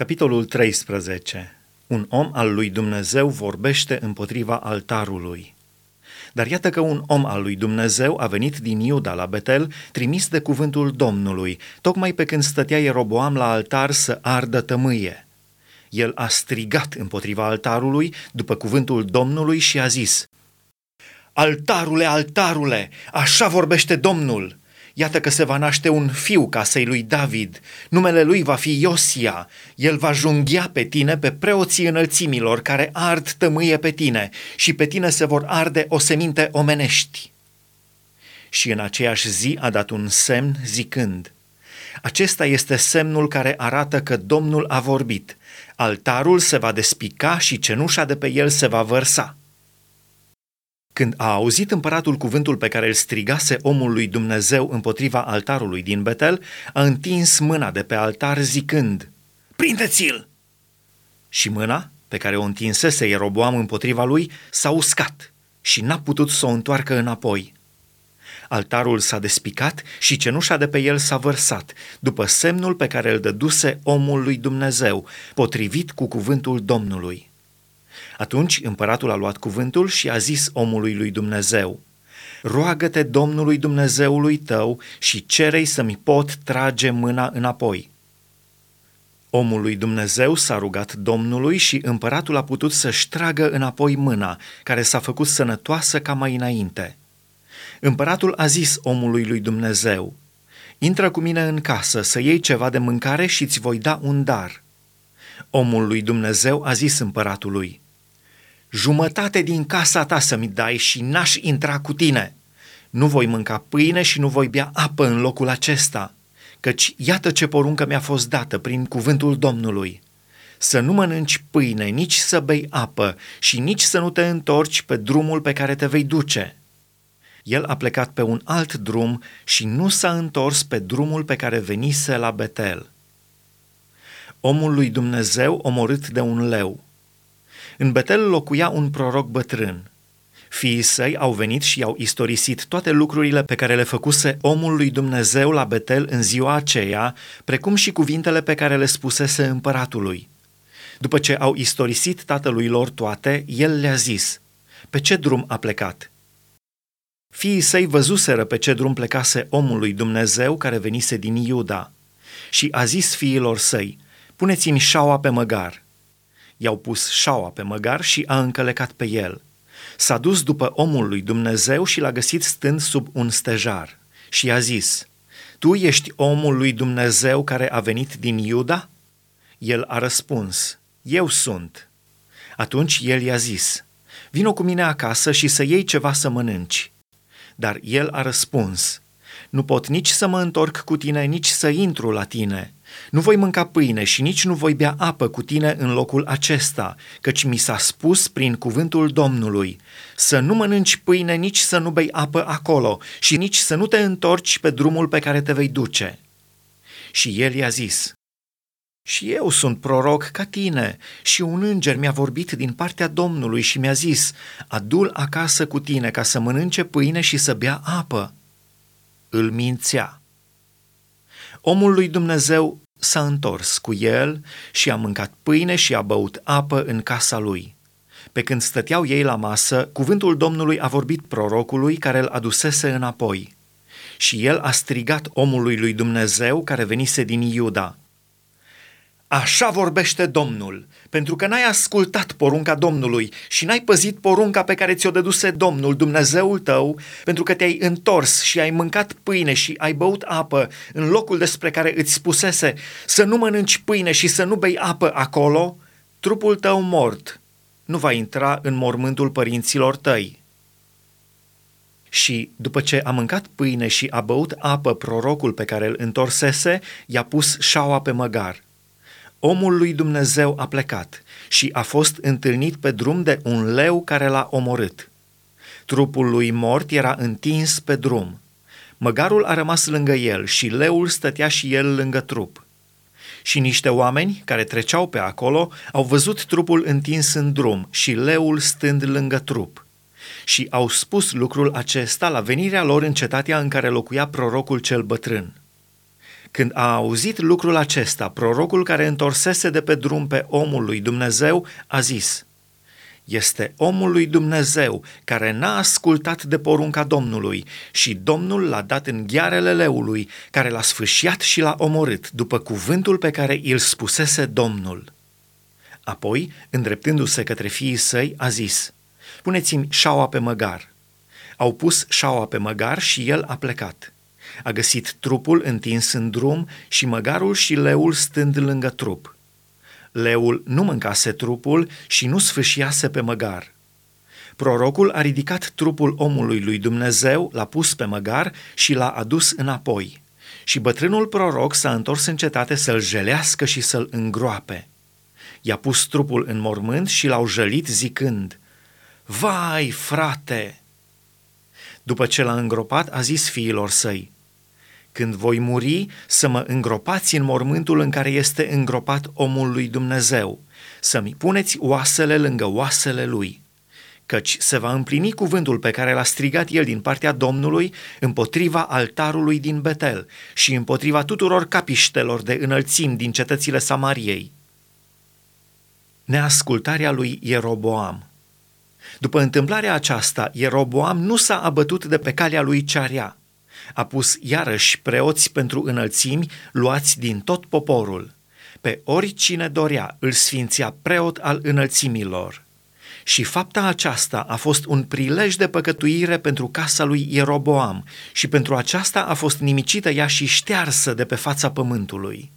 Capitolul 13. Un om al lui Dumnezeu vorbește împotriva altarului. Dar iată că un om al lui Dumnezeu a venit din Iuda la Betel, trimis de cuvântul Domnului, tocmai pe când stătea Ieroboam la altar să ardă tămâie. El a strigat împotriva altarului după cuvântul Domnului și a zis, Altarule, altarule, așa vorbește Domnul! Iată că se va naște un fiu casei lui David. Numele lui va fi Iosia. El va junghia pe tine pe preoții înălțimilor care ard tămâie pe tine și pe tine se vor arde oseminte omenești. Și în aceeași zi a dat un semn zicând, acesta este semnul care arată că Domnul a vorbit. Altarul se va despica și cenușa de pe el se va vărsa. Când a auzit împăratul cuvântul pe care îl strigase omul lui Dumnezeu împotriva altarului din Betel, a întins mâna de pe altar zicând, Prindeți-l! Și mâna, pe care o întinsese Ieroboam împotriva lui, s-a uscat și n-a putut să o întoarcă înapoi. Altarul s-a despicat și cenușa de pe el s-a vărsat, după semnul pe care îl dăduse omul lui Dumnezeu, potrivit cu cuvântul Domnului. Atunci împăratul a luat cuvântul și a zis omului lui Dumnezeu, Roagă-te Domnului Dumnezeului tău și cerei să-mi pot trage mâna înapoi. Omul lui Dumnezeu s-a rugat Domnului și împăratul a putut să-și tragă înapoi mâna, care s-a făcut sănătoasă ca mai înainte. Împăratul a zis omului lui Dumnezeu, Intră cu mine în casă să iei ceva de mâncare și îți voi da un dar. Omul lui Dumnezeu a zis împăratului, jumătate din casa ta să-mi dai și n-aș intra cu tine. Nu voi mânca pâine și nu voi bea apă în locul acesta, căci iată ce poruncă mi-a fost dată prin cuvântul Domnului. Să nu mănânci pâine, nici să bei apă și nici să nu te întorci pe drumul pe care te vei duce. El a plecat pe un alt drum și nu s-a întors pe drumul pe care venise la Betel. Omul lui Dumnezeu omorât de un leu – în Betel locuia un proroc bătrân. Fiii săi au venit și i-au istorisit toate lucrurile pe care le făcuse omul lui Dumnezeu la Betel în ziua aceea, precum și cuvintele pe care le spusese împăratului. După ce au istorisit tatălui lor toate, el le-a zis, pe ce drum a plecat? Fiii săi văzuseră pe ce drum plecase omul lui Dumnezeu care venise din Iuda și a zis fiilor săi, puneți-mi șaua pe măgar – i-au pus șaua pe măgar și a încălecat pe el. S-a dus după omul lui Dumnezeu și l-a găsit stând sub un stejar și i-a zis, Tu ești omul lui Dumnezeu care a venit din Iuda? El a răspuns, Eu sunt. Atunci el i-a zis, Vino cu mine acasă și să iei ceva să mănânci. Dar el a răspuns, Nu pot nici să mă întorc cu tine, nici să intru la tine, nu voi mânca pâine și nici nu voi bea apă cu tine în locul acesta, căci mi s-a spus prin cuvântul Domnului, să nu mănânci pâine, nici să nu bei apă acolo și nici să nu te întorci pe drumul pe care te vei duce. Și el i-a zis, și eu sunt proroc ca tine și un înger mi-a vorbit din partea Domnului și mi-a zis, adul acasă cu tine ca să mănânce pâine și să bea apă. Îl mințea. Omul lui Dumnezeu s-a întors cu el și a mâncat pâine și a băut apă în casa lui. Pe când stăteau ei la masă, cuvântul Domnului a vorbit prorocului care îl adusese înapoi. Și el a strigat omului lui Dumnezeu care venise din Iuda – Așa vorbește Domnul, pentru că n-ai ascultat porunca Domnului și n-ai păzit porunca pe care ți-o dăduse Domnul, Dumnezeul tău, pentru că te-ai întors și ai mâncat pâine și ai băut apă în locul despre care îți spusese să nu mănânci pâine și să nu bei apă acolo, trupul tău mort nu va intra în mormântul părinților tăi. Și după ce a mâncat pâine și a băut apă prorocul pe care îl întorsese, i-a pus șaua pe măgar – omul lui Dumnezeu a plecat și a fost întâlnit pe drum de un leu care l-a omorât. Trupul lui mort era întins pe drum. Măgarul a rămas lângă el și leul stătea și el lângă trup. Și niște oameni care treceau pe acolo au văzut trupul întins în drum și leul stând lângă trup. Și au spus lucrul acesta la venirea lor în cetatea în care locuia prorocul cel bătrân. Când a auzit lucrul acesta, prorocul care întorsese de pe drum pe omul lui Dumnezeu a zis, Este omul lui Dumnezeu care n-a ascultat de porunca Domnului și Domnul l-a dat în ghearele leului, care l-a sfâșiat și l-a omorât, după cuvântul pe care îl spusese Domnul. Apoi, îndreptându-se către fiii săi, a zis, Puneți-mi șaua pe măgar. Au pus șaua pe măgar și el a plecat. A găsit trupul întins în drum și măgarul și leul stând lângă trup. Leul nu mâncase trupul și nu sfâșiase pe măgar. Prorocul a ridicat trupul omului lui Dumnezeu, l-a pus pe măgar și l-a adus înapoi. Și bătrânul proroc s-a întors în cetate să-l jelească și să-l îngroape. I-a pus trupul în mormânt și l-au jălit zicând, Vai, frate! După ce l-a îngropat, a zis fiilor săi, când voi muri, să mă îngropați în mormântul în care este îngropat omul lui Dumnezeu, să-mi puneți oasele lângă oasele lui, căci se va împlini cuvântul pe care l-a strigat el din partea Domnului împotriva altarului din Betel și împotriva tuturor capiștelor de înălțimi din cetățile Samariei. Neascultarea lui Ieroboam. După întâmplarea aceasta, Ieroboam nu s-a abătut de pe calea lui Cearea, a pus iarăși preoți pentru înălțimi luați din tot poporul. Pe oricine dorea îl sfințea preot al înălțimilor. Și fapta aceasta a fost un prilej de păcătuire pentru casa lui Ieroboam și pentru aceasta a fost nimicită ea și ștearsă de pe fața pământului.